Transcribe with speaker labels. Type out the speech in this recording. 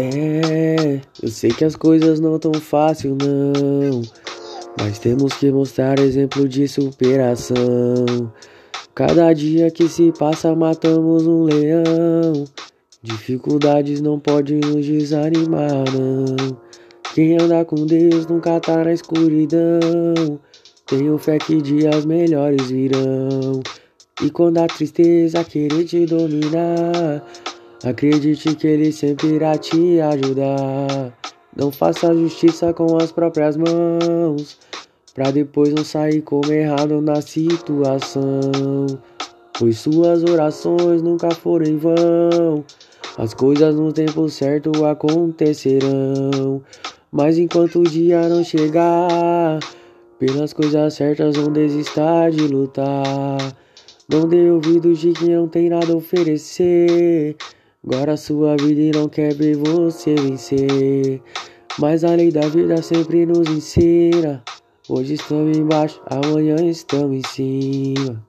Speaker 1: É, eu sei que as coisas não tão fácil não, mas temos que mostrar exemplo de superação. Cada dia que se passa matamos um leão. Dificuldades não podem nos desanimar não. Quem anda com Deus nunca tá na escuridão. Tenho fé que dias melhores virão. E quando a tristeza querer te dominar, acredite que Ele sempre irá te ajudar. Não faça justiça com as próprias mãos, pra depois não sair como errado na situação. Pois suas orações nunca foram em vão. As coisas no tempo certo acontecerão. Mas enquanto o dia não chegar, pelas coisas certas não desista de lutar. Não dê ouvidos de quem não tem nada a oferecer. Agora sua vida e não quer ver você vencer. Mas a lei da vida sempre nos ensina. Hoje estamos embaixo, amanhã estamos em cima.